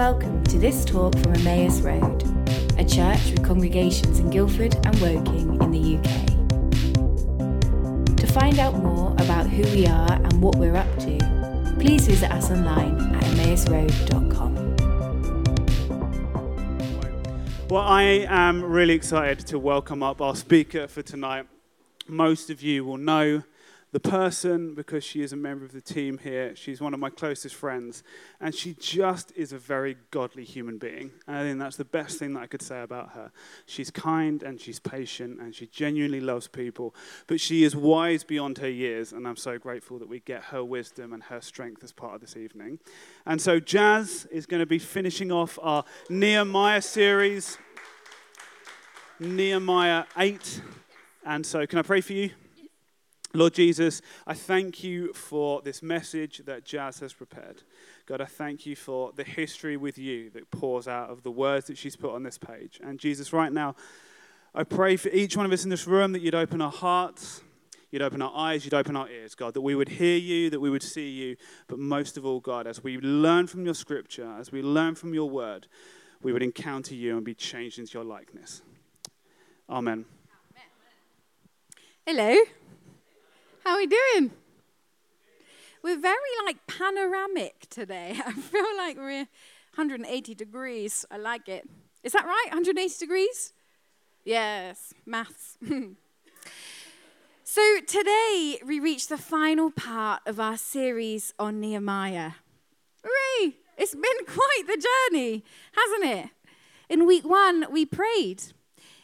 Welcome to this talk from Emmaus Road, a church with congregations in Guildford and Woking in the UK. To find out more about who we are and what we're up to, please visit us online at emmausroad.com. Well, I am really excited to welcome up our speaker for tonight. Most of you will know the person because she is a member of the team here. She's one of my closest friends, and she just is a very godly human being. And I think that's the best thing that I could say about her. She's kind and she's patient and she genuinely loves people, but she is wise beyond her years, and I'm so grateful that we get her wisdom and her strength as part of this evening. And so, Jazz is going to be finishing off our Nehemiah series, Nehemiah 8. And so, can I pray for you? Lord Jesus, I thank you for this message that Jazz has prepared. God, I thank you for the history with you that pours out of the words that she's put on this page. And Jesus, right now, I pray for each one of us in this room that you'd open our hearts, you'd open our eyes, you'd open our ears, God, that we would hear you, that we would see you. But most of all, God, as we learn from your scripture, as we learn from your word, we would encounter you and be changed into your likeness. Amen. Hello. How are we doing? We're very like panoramic today. I feel like we're 180 degrees. I like it. Is that right? 180 degrees? Yes, maths. so today we reach the final part of our series on Nehemiah. Hooray! It's been quite the journey, hasn't it? In week one, we prayed.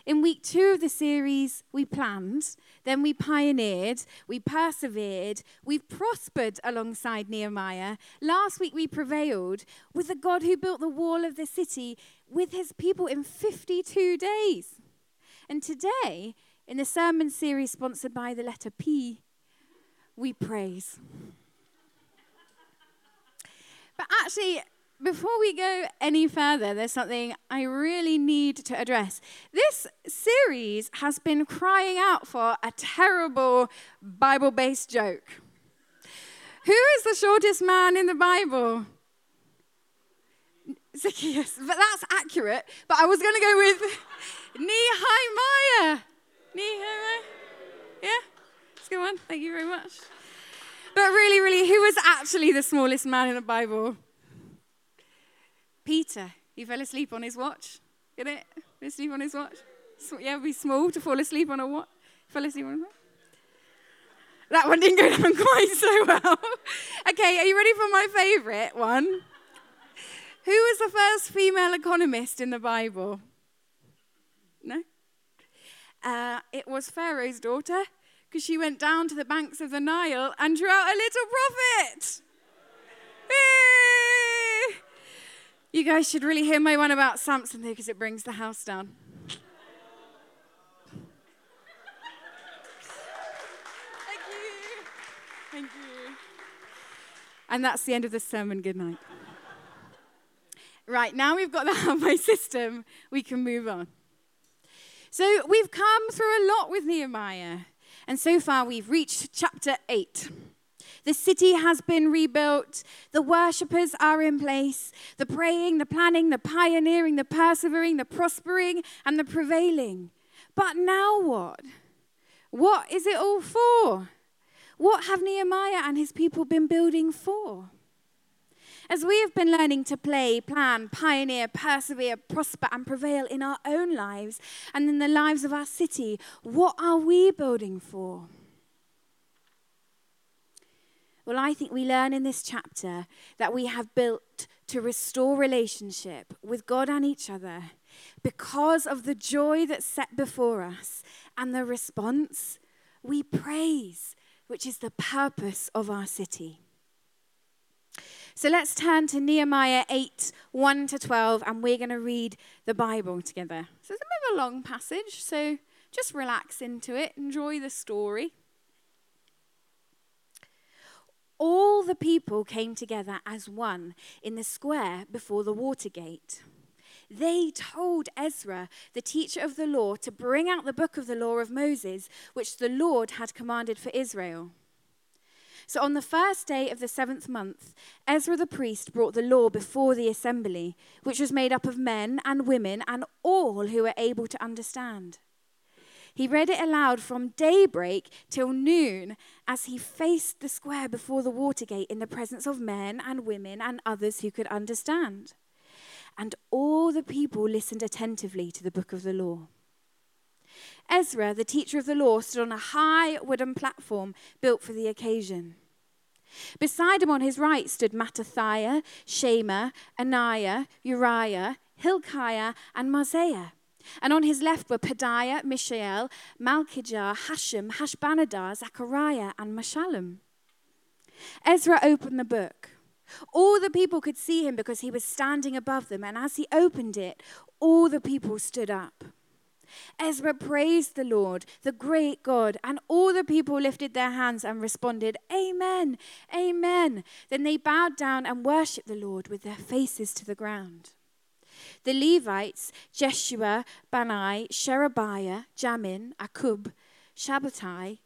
In week two of the series, we planned, then we pioneered, we persevered, we've prospered alongside Nehemiah. Last week, we prevailed with the God who built the wall of the city with his people in 52 days. And today, in the sermon series sponsored by the letter P, we praise. But actually, before we go any further, there's something I really need to address. This series has been crying out for a terrible Bible based joke. Who is the shortest man in the Bible? Zacchaeus, but that's accurate. But I was going to go with Nehemiah. Nehemiah? Yeah? That's a good one. Thank you very much. But really, really, who was actually the smallest man in the Bible? Peter, he fell asleep on his watch. Get it? Fell asleep on his watch. So, yeah, be small to fall asleep on a what? Fell asleep on a watch. That one didn't go down quite so well. okay, are you ready for my favorite one? Who was the first female economist in the Bible? No? Uh, it was Pharaoh's daughter, because she went down to the banks of the Nile and drew out a little profit. You guys should really hear my one about Samson though, because it brings the house down. Thank you. Thank you. And that's the end of the sermon. Good night. Right, now we've got that out of my system, we can move on. So we've come through a lot with Nehemiah, and so far we've reached chapter 8. The city has been rebuilt. The worshippers are in place. The praying, the planning, the pioneering, the persevering, the prospering, and the prevailing. But now what? What is it all for? What have Nehemiah and his people been building for? As we have been learning to play, plan, pioneer, persevere, prosper, and prevail in our own lives and in the lives of our city, what are we building for? Well, I think we learn in this chapter that we have built to restore relationship with God and each other because of the joy that's set before us and the response we praise, which is the purpose of our city. So let's turn to Nehemiah 8 1 to 12, and we're going to read the Bible together. So it's a bit of a long passage, so just relax into it, enjoy the story all the people came together as one in the square before the water gate. They told Ezra, the teacher of the law, to bring out the book of the law of Moses, which the Lord had commanded for Israel. So on the first day of the seventh month, Ezra the priest brought the law before the assembly, which was made up of men and women and all who were able to understand. He read it aloud from daybreak till noon as he faced the square before the water gate in the presence of men and women and others who could understand. And all the people listened attentively to the book of the law. Ezra, the teacher of the law, stood on a high wooden platform built for the occasion. Beside him on his right stood Mattithiah, Shema, Ananiah, Uriah, Hilkiah, and Maaseiah. And on his left were Pedaiah, Mishael, Malchijah, Hashum, Hashbaddanah, Zechariah, and Meshullam. Ezra opened the book. All the people could see him because he was standing above them, and as he opened it, all the people stood up. Ezra praised the Lord, the great God, and all the people lifted their hands and responded, Amen, Amen. Then they bowed down and worshipped the Lord with their faces to the ground. The Levites, Jeshua, Bani, Sherebiah, Jamin, Akkub, Shabbethai,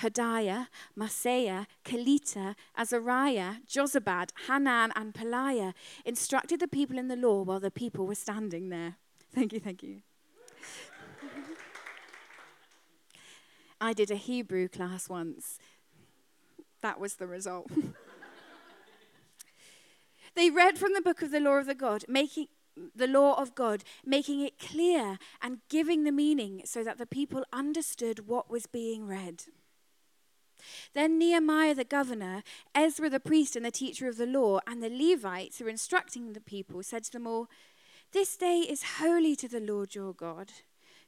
Hodiah, Maaseiah, Kelita, Azariah, Jozabad, Hanan, and Pelaiah instructed the people in the law while the people were standing there. Thank you, thank you. I did a Hebrew class once. That was the result. they read from the book of the law of the God, making the law of God, making it clear and giving the meaning so that the people understood what was being read. Then Nehemiah the governor, Ezra the priest and the teacher of the law, and the Levites who were instructing the people said to them all, This day is holy to the Lord your God.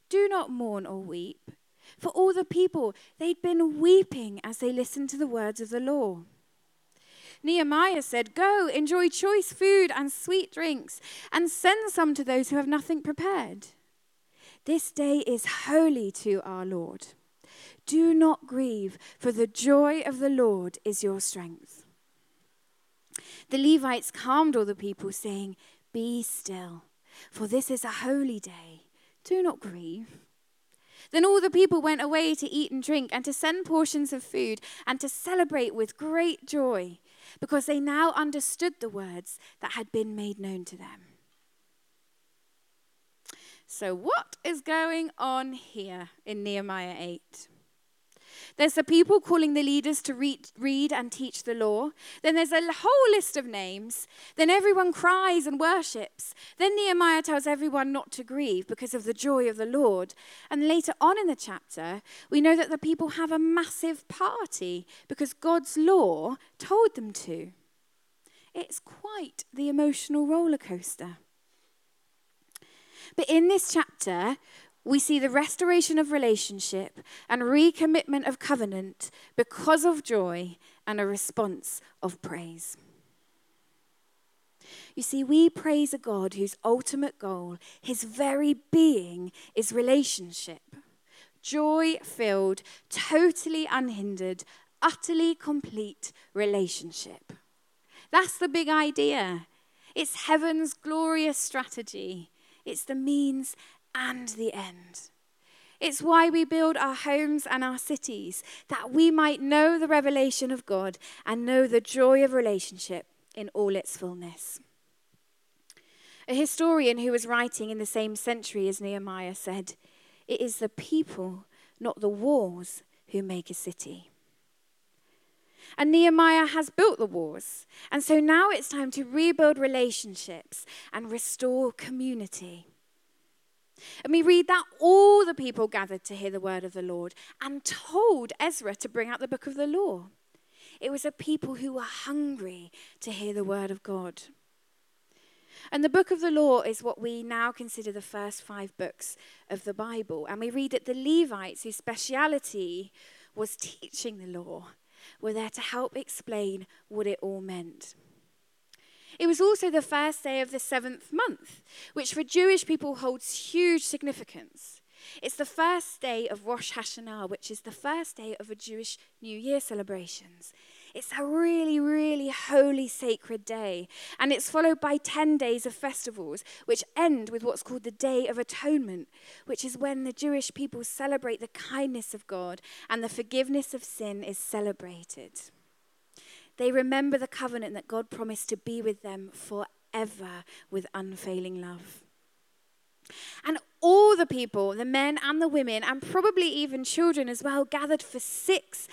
Do not mourn or weep. For all the people, they'd been weeping as they listened to the words of the law. Nehemiah said, Go, enjoy choice food and sweet drinks, and send some to those who have nothing prepared. This day is holy to our Lord. Do not grieve, for the joy of the Lord is your strength. The Levites calmed all the people, saying, Be still, for this is a holy day. Do not grieve. Then all the people went away to eat and drink, and to send portions of food, and to celebrate with great joy, because they now understood the words that had been made known to them. So, what is going on here in Nehemiah 8? There's the people calling the leaders to read, read and teach the law. Then there's a whole list of names. Then everyone cries and worships. Then Nehemiah tells everyone not to grieve because of the joy of the Lord. And later on in the chapter, we know that the people have a massive party because God's law told them to. It's quite the emotional roller coaster. But in this chapter, we see the restoration of relationship and recommitment of covenant because of joy and a response of praise. You see, we praise a God whose ultimate goal, his very being, is relationship. Joy filled, totally unhindered, utterly complete relationship. That's the big idea. It's heaven's glorious strategy. It's the means and the end. It's why we build our homes and our cities, that we might know the revelation of God and know the joy of relationship in all its fullness. A historian who was writing in the same century as Nehemiah said, It is the people, not the walls, who make a city. And Nehemiah has built the walls. And so now it's time to rebuild relationships and restore community. And we read that all the people gathered to hear the word of the Lord and told Ezra to bring out the book of the law. It was a people who were hungry to hear the word of God. And the book of the law is what we now consider the first five books of the Bible. And we read that the Levites, whose speciality was teaching the law, were there to help explain what it all meant. It was also the first day of the seventh month, which for Jewish people holds huge significance. It's the first day of Rosh Hashanah, which is the first day of a Jewish New Year celebrations. It's a really, really holy, sacred day. And it's followed by 10 days of festivals, which end with what's called the Day of Atonement, which is when the Jewish people celebrate the kindness of God and the forgiveness of sin is celebrated. They remember the covenant that God promised to be with them forever with unfailing love. And all the people, the men and the women, and probably even children as well, gathered for six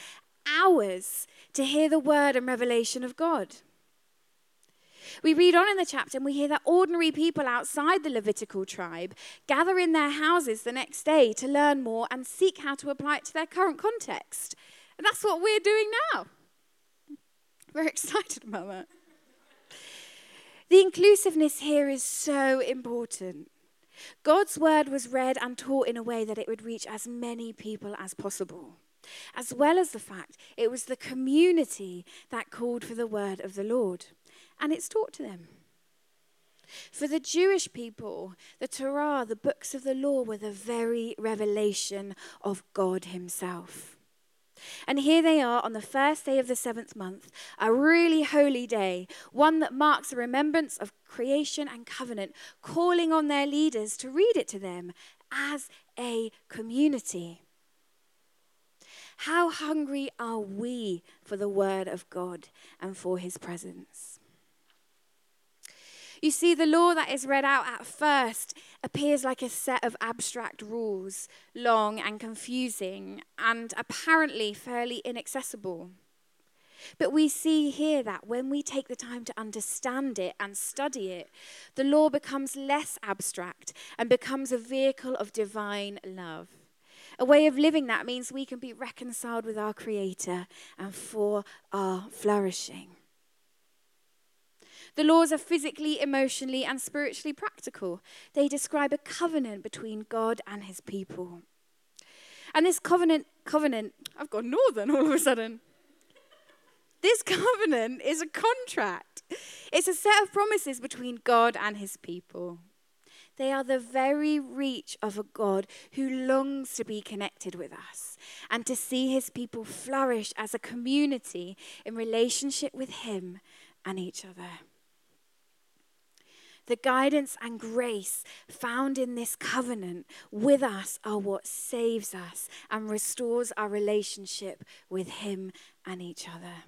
hours to hear the word and revelation of God. We read on in the chapter and we hear that ordinary people outside the Levitical tribe gather in their houses the next day to learn more and seek how to apply it to their current context. And that's what we're doing now. We're excited about that. The inclusiveness here is so important. God's word was read and taught in a way that it would reach as many people as possible, as well as the fact it was the community that called for the word of the Lord, and it's taught to them. For the Jewish people, the Torah, the books of the law, were the very revelation of God Himself. And here they are on the first day of the seventh month, a really holy day, one that marks a remembrance of creation and covenant, calling on their leaders to read it to them as a community. How hungry are we for the Word of God and for His presence? You see, the law that is read out at first appears like a set of abstract rules, long and confusing, and apparently fairly inaccessible. But we see here that when we take the time to understand it and study it, the law becomes less abstract and becomes a vehicle of divine love. A way of living that means we can be reconciled with our Creator and for our flourishing. The laws are physically, emotionally, and spiritually practical. They describe a covenant between God and his people. And this covenant, covenant, I've gone northern all of a sudden. This covenant is a contract. It's a set of promises between God and his people. They are the very reach of a God who longs to be connected with us and to see his people flourish as a community in relationship with him and each other. The guidance and grace found in this covenant with us are what saves us and restores our relationship with Him and each other.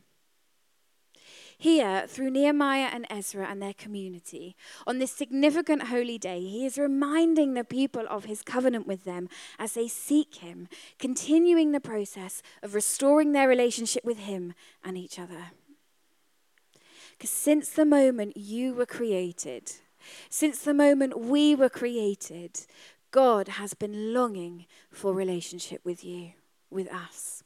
Here, through Nehemiah and Ezra and their community, on this significant holy day, he is reminding the people of his covenant with them as they seek him, continuing the process of restoring their relationship with him and each other. Because since the moment you were created, since the moment we were created, God has been longing for relationship with you, with us.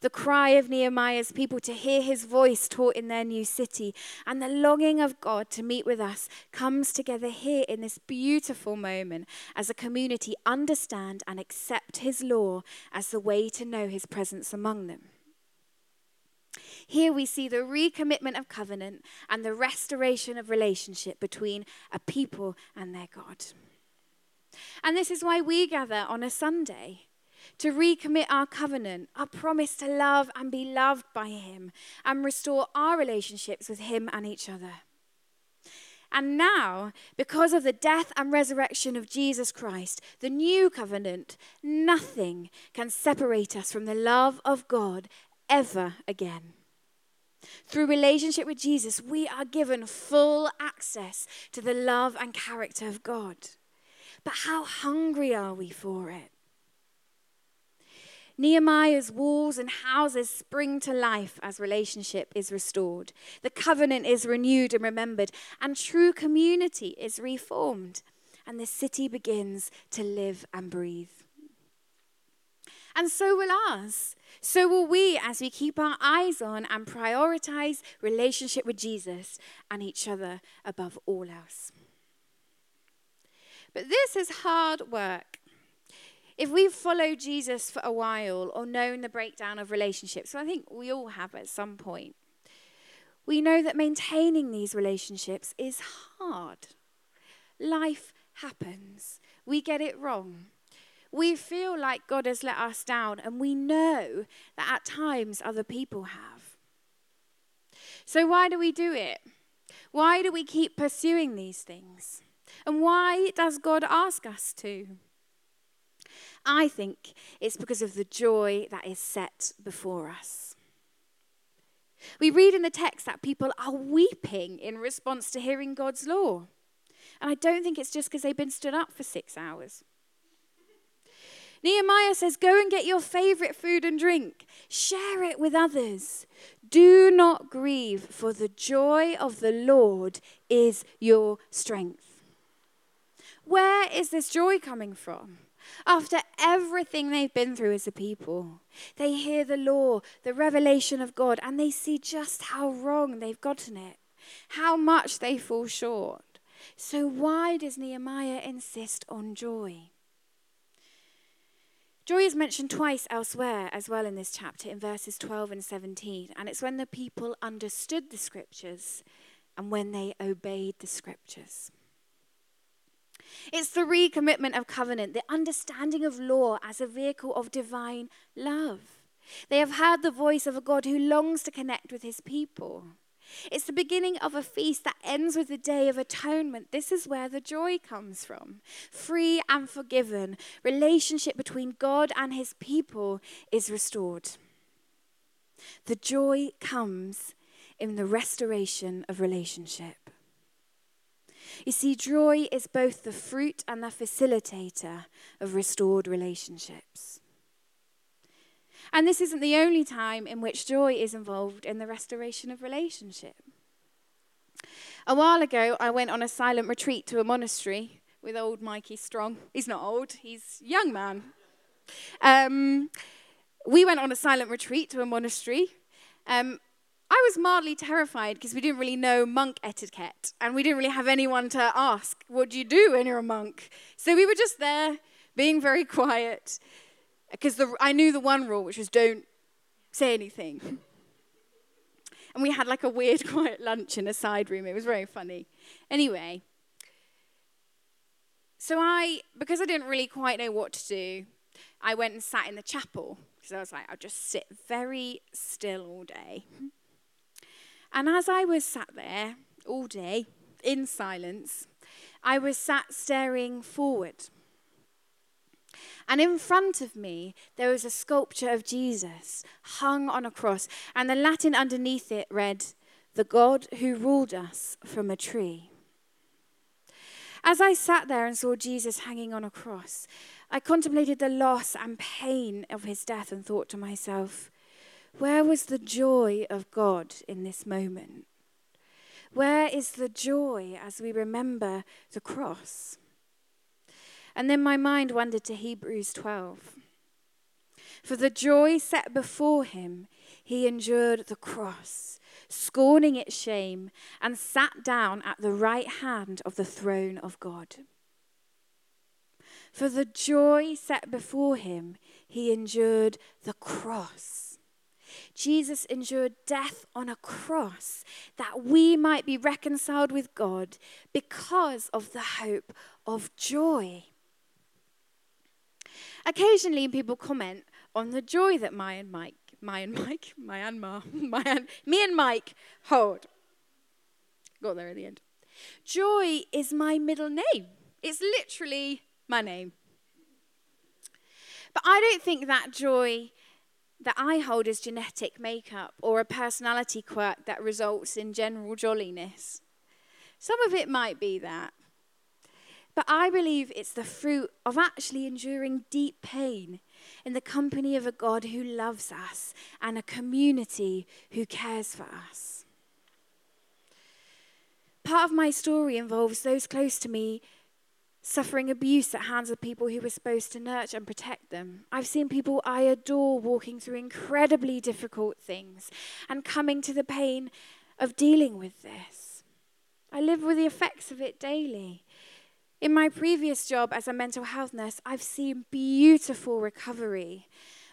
The cry of Nehemiah's people to hear his voice taught in their new city and the longing of God to meet with us comes together here in this beautiful moment as a community understand and accept his law as the way to know his presence among them. Here we see the recommitment of covenant and the restoration of relationship between a people and their God. And this is why we gather on a Sunday to recommit our covenant, our promise to love and be loved by Him, and restore our relationships with Him and each other. And now, because of the death and resurrection of Jesus Christ, the new covenant, nothing can separate us from the love of God ever again. Through relationship with Jesus, we are given full access to the love and character of God. But how hungry are we for it? Nehemiah's walls and houses spring to life as relationship is restored. The covenant is renewed and remembered, and true community is reformed, and the city begins to live and breathe. And so will ours. So will we as we keep our eyes on and prioritize relationship with Jesus and each other above all else. But this is hard work. If we've followed Jesus for a while or known the breakdown of relationships, so I think we all have at some point, we know that maintaining these relationships is hard. Life happens. We get it wrong we feel like God has let us down, and we know that at times other people have. So, why do we do it? Why do we keep pursuing these things? And why does God ask us to? I think it's because of the joy that is set before us. We read in the text that people are weeping in response to hearing God's law. And I don't think it's just because they've been stood up for six hours. Nehemiah says, Go and get your favorite food and drink, share it with others. Do not grieve, for the joy of the Lord is your strength. Where is this joy coming from? After everything they've been through as a people, they hear the law, the revelation of God, and they see just how wrong they've gotten it, how much they fall short. So, why does Nehemiah insist on joy? Joy is mentioned twice elsewhere as well in this chapter, in verses 12 and 17. And it's when the people understood the scriptures and when they obeyed the scriptures. It's the recommitment of covenant, the understanding of law as a vehicle of divine love. They have heard the voice of a God who longs to connect with his people. It's the beginning of a feast that ends with the Day of Atonement. This is where the joy comes from. Free and forgiven, relationship between God and his people is restored. The joy comes in the restoration of relationship. You see, joy is both the fruit and the facilitator of restored relationships. And this isn't the only time in which joy is involved in the restoration of relationship. A while ago, I went on a silent retreat to a monastery with old Mikey Strong. He's not old, he's a young man. Um, we went on a silent retreat to a monastery. Um, I was mildly terrified because we didn't really know monk etiquette and we didn't really have anyone to ask, What do you do when you're a monk? So we were just there being very quiet because I knew the one rule, which was don't say anything. and we had like a weird quiet lunch in a side room. It was very funny. Anyway, so I, because I didn't really quite know what to do, I went and sat in the chapel because I was like, I'll just sit very still all day. And as I was sat there all day in silence, I was sat staring forward. And in front of me, there was a sculpture of Jesus hung on a cross, and the Latin underneath it read, The God who ruled us from a tree. As I sat there and saw Jesus hanging on a cross, I contemplated the loss and pain of his death and thought to myself, where was the joy of God in this moment? Where is the joy as we remember the cross? And then my mind wandered to Hebrews 12. For the joy set before him, he endured the cross, scorning its shame, and sat down at the right hand of the throne of God. For the joy set before him, he endured the cross. Jesus endured death on a cross that we might be reconciled with God because of the hope of joy. Occasionally, people comment on the joy that my and Mike, my and Mike, my and Ma, my and, me and Mike hold. Got there at the end. Joy is my middle name. It's literally my name. But I don't think that joy that I hold is genetic makeup or a personality quirk that results in general jolliness. Some of it might be that. But I believe it's the fruit of actually enduring deep pain in the company of a God who loves us and a community who cares for us. Part of my story involves those close to me suffering abuse at hands of people who were supposed to nurture and protect them. I've seen people I adore walking through incredibly difficult things and coming to the pain of dealing with this. I live with the effects of it daily. In my previous job as a mental health nurse, I've seen beautiful recovery,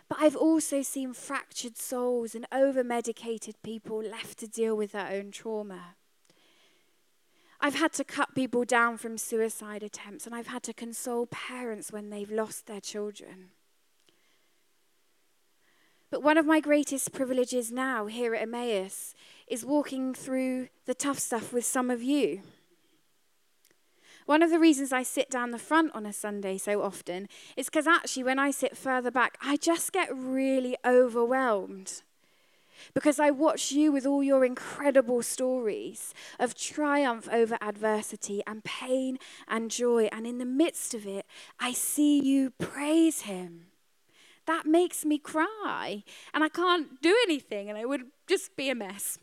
but I've also seen fractured souls and over medicated people left to deal with their own trauma. I've had to cut people down from suicide attempts, and I've had to console parents when they've lost their children. But one of my greatest privileges now here at Emmaus is walking through the tough stuff with some of you. One of the reasons I sit down the front on a Sunday so often is because actually, when I sit further back, I just get really overwhelmed. because I watch you with all your incredible stories of triumph over adversity and pain and joy. And in the midst of it, I see you praise Him. That makes me cry. And I can't do anything, and I would just be a mess.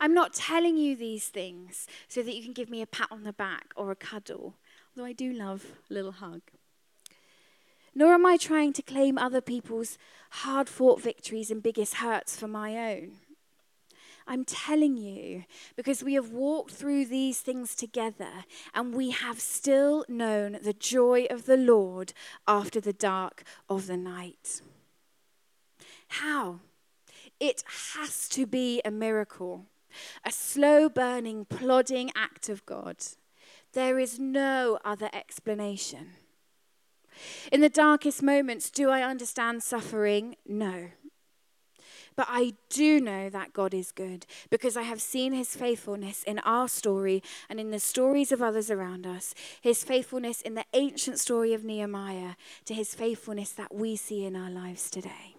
I'm not telling you these things so that you can give me a pat on the back or a cuddle, although I do love a little hug nor am I trying to claim other people's hard fought victories and biggest hurts for my own. I'm telling you because we have walked through these things together and we have still known the joy of the Lord after the dark of the night. How? It has to be a miracle, a slow burning, plodding act of God. There is no other explanation. In the darkest moments, do I understand suffering? No. But I do know that God is good because I have seen his faithfulness in our story and in the stories of others around us, his faithfulness in the ancient story of Nehemiah, to his faithfulness that we see in our lives today.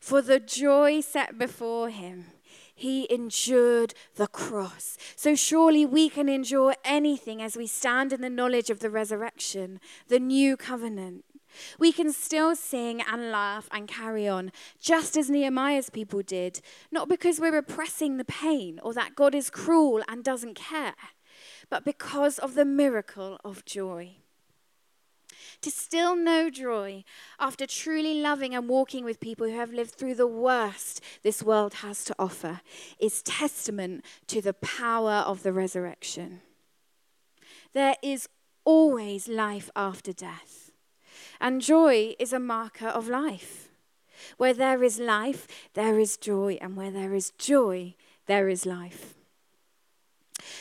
For the joy set before him, he endured the cross. So surely we can endure anything as we stand in the knowledge of the resurrection, the new covenant. We can still sing and laugh and carry on, just as Nehemiah's people did, not because we're repressing the pain or that God is cruel and doesn't care, but because of the miracle of joy to still know joy after truly loving and walking with people who have lived through the worst this world has to offer is testament to the power of the resurrection. There is always life after death, and joy is a marker of life. Where there is life, there is joy, and where there is joy, there is life.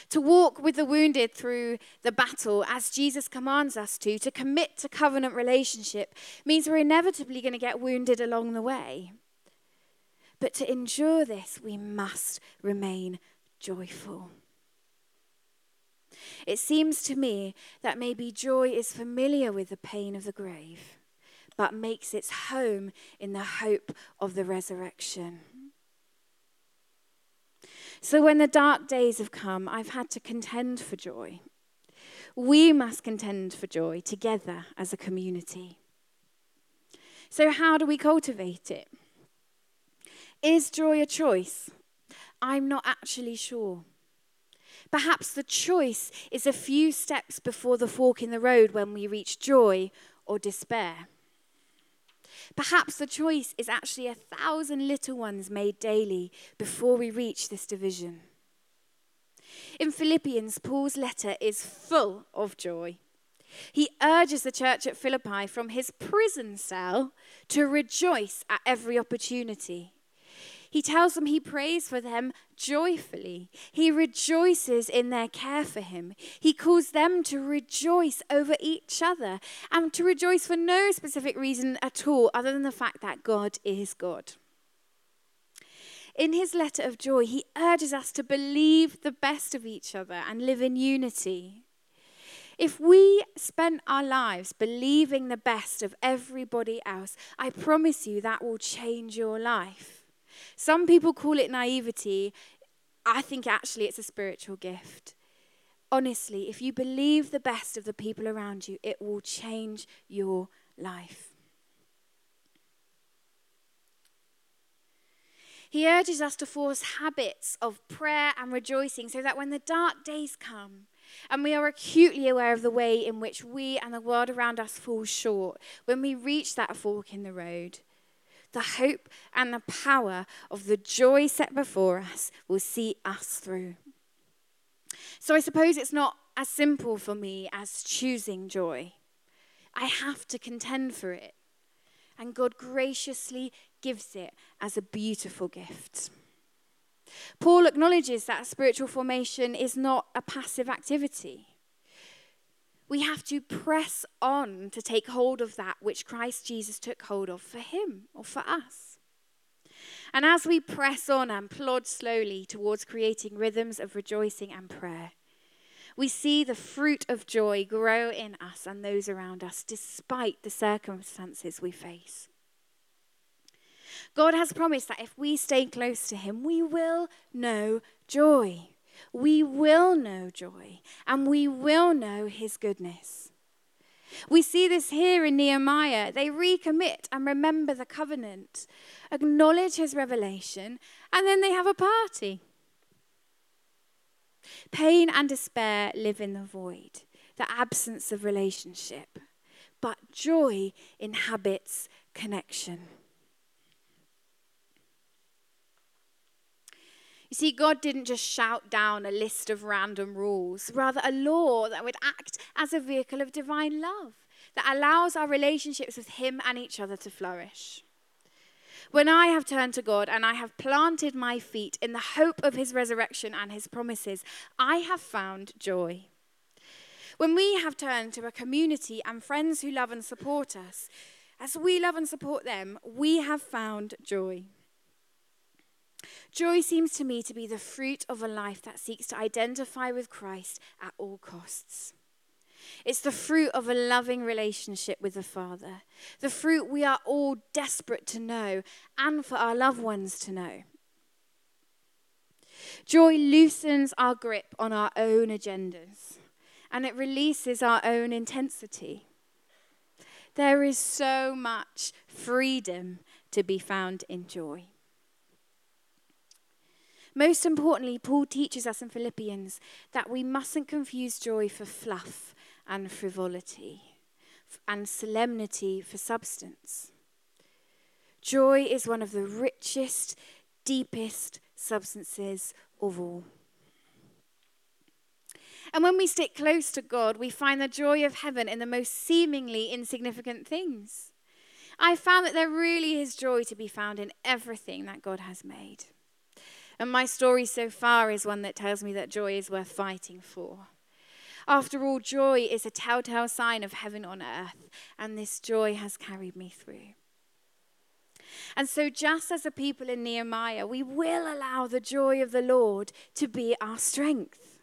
To walk with the wounded through the battle, as Jesus commands us to, to commit to covenant relationship, means we're inevitably going to get wounded along the way. But to endure this, we must remain joyful. It seems to me that maybe joy is familiar with the pain of the grave, but makes its home in the hope of the resurrection. So when the dark days have come, I've had to contend for joy. We must contend for joy together as a community. So, how do we cultivate it? Is joy a choice? I'm not actually sure. Perhaps the choice is a few steps before the fork in the road when we reach joy or despair. Perhaps the choice is actually a thousand little ones made daily before we reach this division. In Philippians, Paul's letter is full of joy. He urges the church at Philippi from his prison cell to rejoice at every opportunity. He tells them he prays for them joyfully. He rejoices in their care for him. He calls them to rejoice over each other and to rejoice for no specific reason at all other than the fact that God is God. In his letter of joy, he urges us to believe the best of each other and live in unity. If we spent our lives believing the best of everybody else, I promise you that will change your life. Some people call it naivety. I think actually it's a spiritual gift. Honestly, if you believe the best of the people around you, it will change your life. He urges us to force habits of prayer and rejoicing so that when the dark days come and we are acutely aware of the way in which we and the world around us fall short, when we reach that fork in the road, the hope and the power of the joy set before us will see us through. So I suppose it's not as simple for me as choosing joy. I have to contend for it. And God graciously gives it as a beautiful gift. Paul acknowledges that spiritual formation is not a passive activity. We have to press on to take hold of that which Christ Jesus took hold of for him or for us. And as we press on and plod slowly towards creating rhythms of rejoicing and prayer, we see the fruit of joy grow in us and those around us despite the circumstances we face. God has promised that if we stay close to Him, we will know joy. We will know joy and we will know His goodness. We see this here in Nehemiah. They recommit and remember the covenant, acknowledge His revelation, and then they have a party. Pain and despair live in the void, the absence of relationship, but joy inhabits connection. You see, God didn't just shout down a list of random rules, rather, a law that would act as a vehicle of divine love that allows our relationships with Him and each other to flourish. When I have turned to God and I have planted my feet in the hope of His resurrection and His promises, I have found joy. When we have turned to a community and friends who love and support us, as we love and support them, we have found joy. Joy seems to me to be the fruit of a life that seeks to identify with Christ at all costs. It's the fruit of a loving relationship with the Father, the fruit we are all desperate to know and for our loved ones to know. Joy loosens our grip on our own agendas and it releases our own intensity. There is so much freedom to be found in joy. Most importantly, Paul teaches us in Philippians that we mustn't confuse joy for fluff and frivolity and solemnity for substance. Joy is one of the richest, deepest substances of all. And when we stick close to God, we find the joy of heaven in the most seemingly insignificant things. I found that there really is joy to be found in everything that God has made. And my story so far is one that tells me that joy is worth fighting for. After all, joy is a telltale sign of heaven on earth, and this joy has carried me through. And so, just as the people in Nehemiah, we will allow the joy of the Lord to be our strength.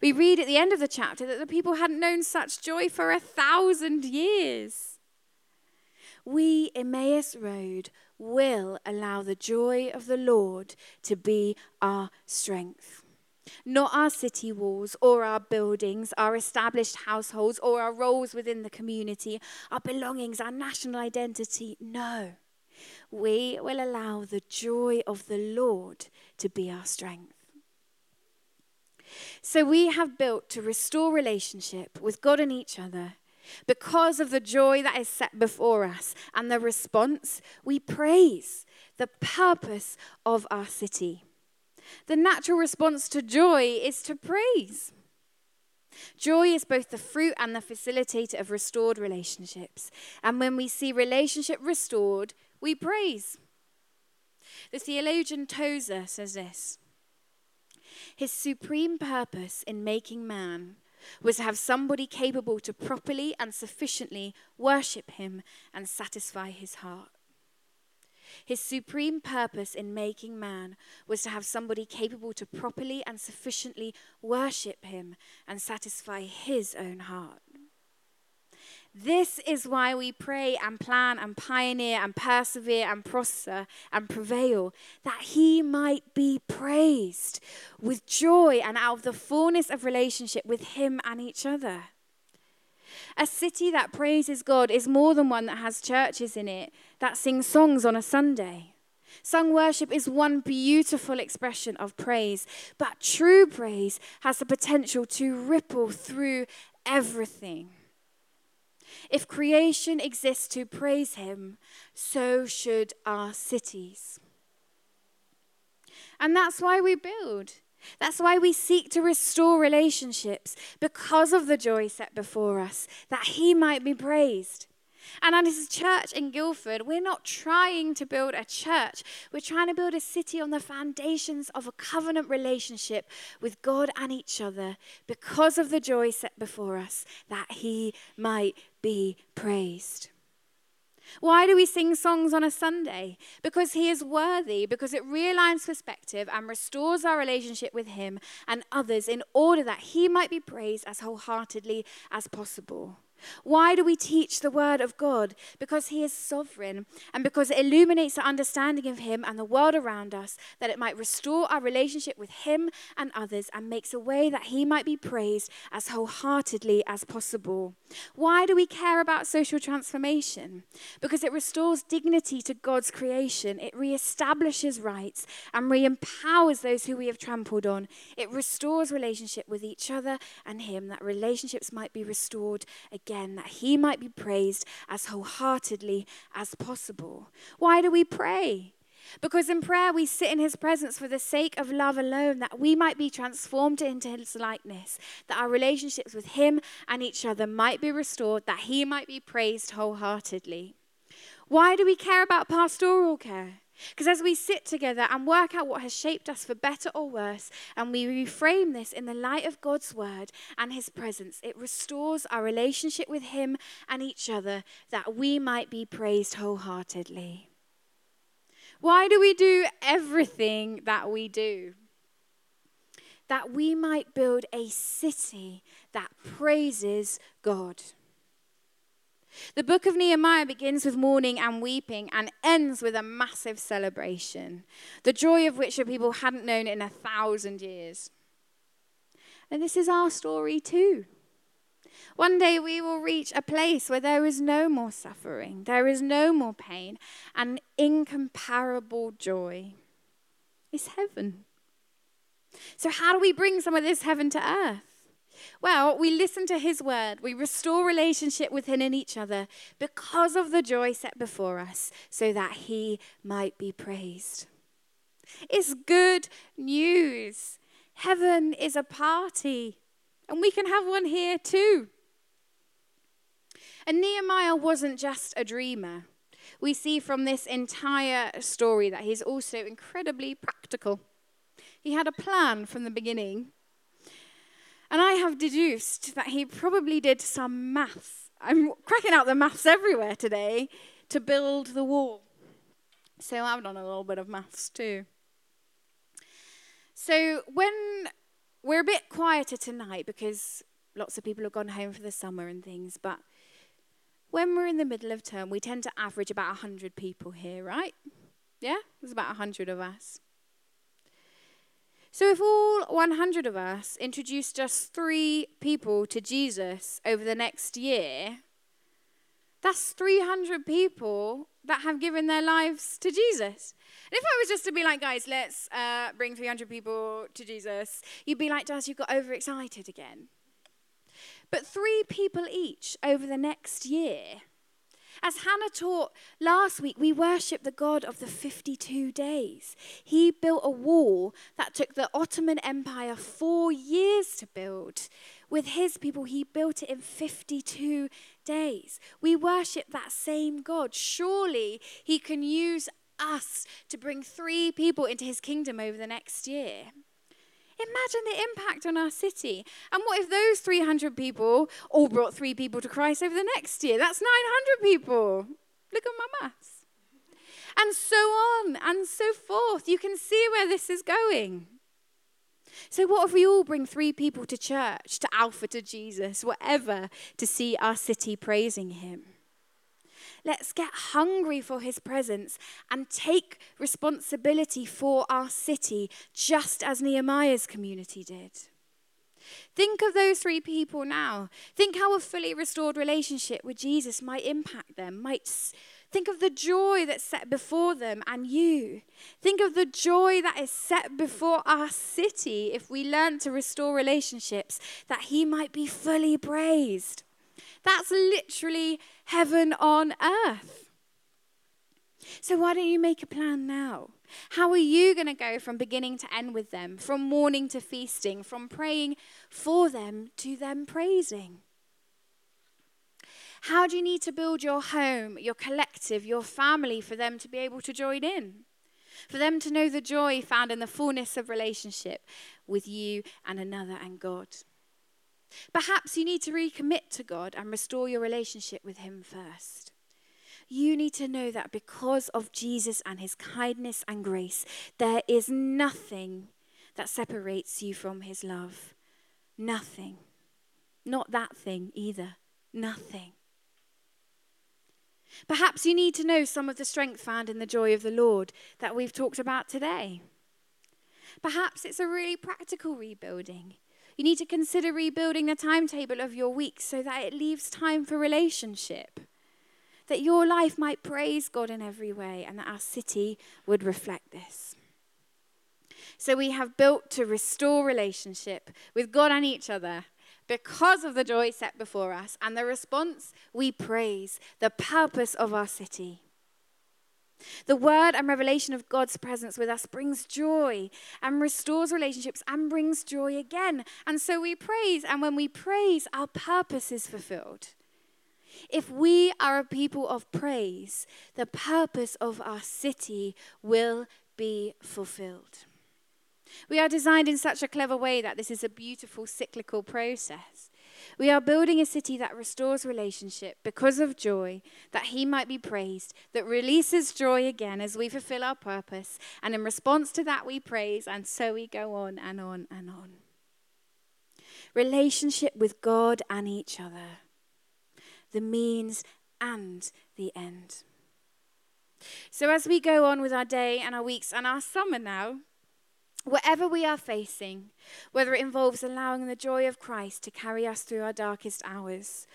We read at the end of the chapter that the people hadn't known such joy for a thousand years. We, Emmaus Road, will allow the joy of the Lord to be our strength. Not our city walls or our buildings, our established households or our roles within the community, our belongings, our national identity. No. We will allow the joy of the Lord to be our strength. So we have built to restore relationship with God and each other because of the joy that is set before us and the response, we praise the purpose of our city. The natural response to joy is to praise. Joy is both the fruit and the facilitator of restored relationships. And when we see relationship restored, we praise. The theologian Tozer says this His supreme purpose in making man was to have somebody capable to properly and sufficiently worship him and satisfy his heart. His supreme purpose in making man was to have somebody capable to properly and sufficiently worship him and satisfy his own heart. This is why we pray and plan and pioneer and persevere and prosper and prevail, that he might be praised with joy and out of the fullness of relationship with him and each other. A city that praises God is more than one that has churches in it that sing songs on a Sunday. Sung worship is one beautiful expression of praise, but true praise has the potential to ripple through everything. If creation exists to praise him, so should our cities. And that's why we build. That's why we seek to restore relationships because of the joy set before us, that he might be praised. And as a church in Guildford, we're not trying to build a church. We're trying to build a city on the foundations of a covenant relationship with God and each other because of the joy set before us, that He might be praised. Why do we sing songs on a Sunday? Because He is worthy, because it realigns perspective and restores our relationship with Him and others in order that He might be praised as wholeheartedly as possible. Why do we teach the Word of God? Because He is sovereign and because it illuminates our understanding of Him and the world around us, that it might restore our relationship with Him and others and makes a way that He might be praised as wholeheartedly as possible. Why do we care about social transformation? Because it restores dignity to God's creation, it re-establishes rights and re empowers those who we have trampled on. It restores relationship with each other and Him, that relationships might be restored again, that He might be praised as wholeheartedly as possible. Why do we pray? Because in prayer we sit in his presence for the sake of love alone, that we might be transformed into his likeness, that our relationships with him and each other might be restored, that he might be praised wholeheartedly. Why do we care about pastoral care? Because as we sit together and work out what has shaped us for better or worse, and we reframe this in the light of God's word and his presence, it restores our relationship with him and each other that we might be praised wholeheartedly. Why do we do everything that we do? That we might build a city that praises God. The book of Nehemiah begins with mourning and weeping and ends with a massive celebration, the joy of which the people hadn't known in a thousand years. And this is our story too. One day we will reach a place where there is no more suffering, there is no more pain, and incomparable joy. It's heaven. So, how do we bring some of this heaven to earth? Well, we listen to his word. We restore relationship with him and each other because of the joy set before us, so that he might be praised. It's good news. Heaven is a party, and we can have one here too. And Nehemiah wasn't just a dreamer. We see from this entire story that he's also incredibly practical. He had a plan from the beginning and I have deduced that he probably did some maths. I'm cracking out the maths everywhere today to build the wall. So I've done a little bit of maths too. So when we're a bit quieter tonight because lots of people have gone home for the summer and things, but when we're in the middle of term, we tend to average about 100 people here, right? Yeah? There's about 100 of us. So, if all 100 of us introduce just three people to Jesus over the next year, that's 300 people that have given their lives to Jesus. And if I was just to be like, guys, let's uh, bring 300 people to Jesus, you'd be like, Daz, you've got overexcited again. But three people each over the next year as Hannah taught last week, we worship the God of the 52 days. He built a wall that took the Ottoman Empire four years to build. With his people, he built it in 52 days. We worship that same God. Surely he can use us to bring three people into his kingdom over the next year. Imagine the impact on our city. And what if those 300 people all brought three people to Christ over the next year? That's 900 people. Look at my maths. And so on and so forth. You can see where this is going. So, what if we all bring three people to church, to Alpha, to Jesus, whatever, to see our city praising Him? Let's get hungry for his presence and take responsibility for our city, just as Nehemiah's community did. Think of those three people now. Think how a fully restored relationship with Jesus might impact them, might think of the joy that's set before them and you. Think of the joy that is set before our city if we learn to restore relationships that he might be fully praised. That's literally heaven on earth. So, why don't you make a plan now? How are you going to go from beginning to end with them, from mourning to feasting, from praying for them to them praising? How do you need to build your home, your collective, your family for them to be able to join in? For them to know the joy found in the fullness of relationship with you and another and God? Perhaps you need to recommit to God and restore your relationship with Him first. You need to know that because of Jesus and His kindness and grace, there is nothing that separates you from His love. Nothing. Not that thing either. nothing. Perhaps you need to know some of the strength found in the joy of the Lord that we've talked about today. Perhaps it's a really practical rebuilding. You need to consider rebuilding the timetable of your week so that it leaves time for relationship, that your life might praise God in every way, and that our city would reflect this. So we have built to restore relationship with God and each other because of the joy set before us. And the response, we praise the purpose of our city. The word and revelation of God's presence with us brings joy and restores relationships and brings joy again. And so we praise, and when we praise, our purpose is fulfilled. If we are a people of praise, the purpose of our city will be fulfilled. We are designed in such a clever way that this is a beautiful cyclical process. We are building a city that restores relationship because of joy, that He might be praised, that releases joy again as we fulfill our purpose. And in response to that, we praise, and so we go on and on and on. Relationship with God and each other, the means and the end. So, as we go on with our day and our weeks and our summer now, Whatever we are facing, whether it involves allowing the joy of Christ to carry us through our darkest hours,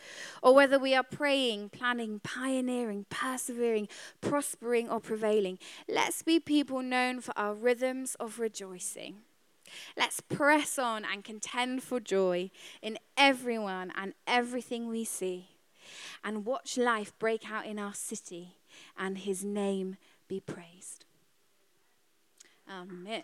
or whether we are praying, planning, pioneering, persevering, prospering, or prevailing, let's be people known for our rhythms of rejoicing. Let's press on and contend for joy in everyone and everything we see, and watch life break out in our city and his name be praised. Amen.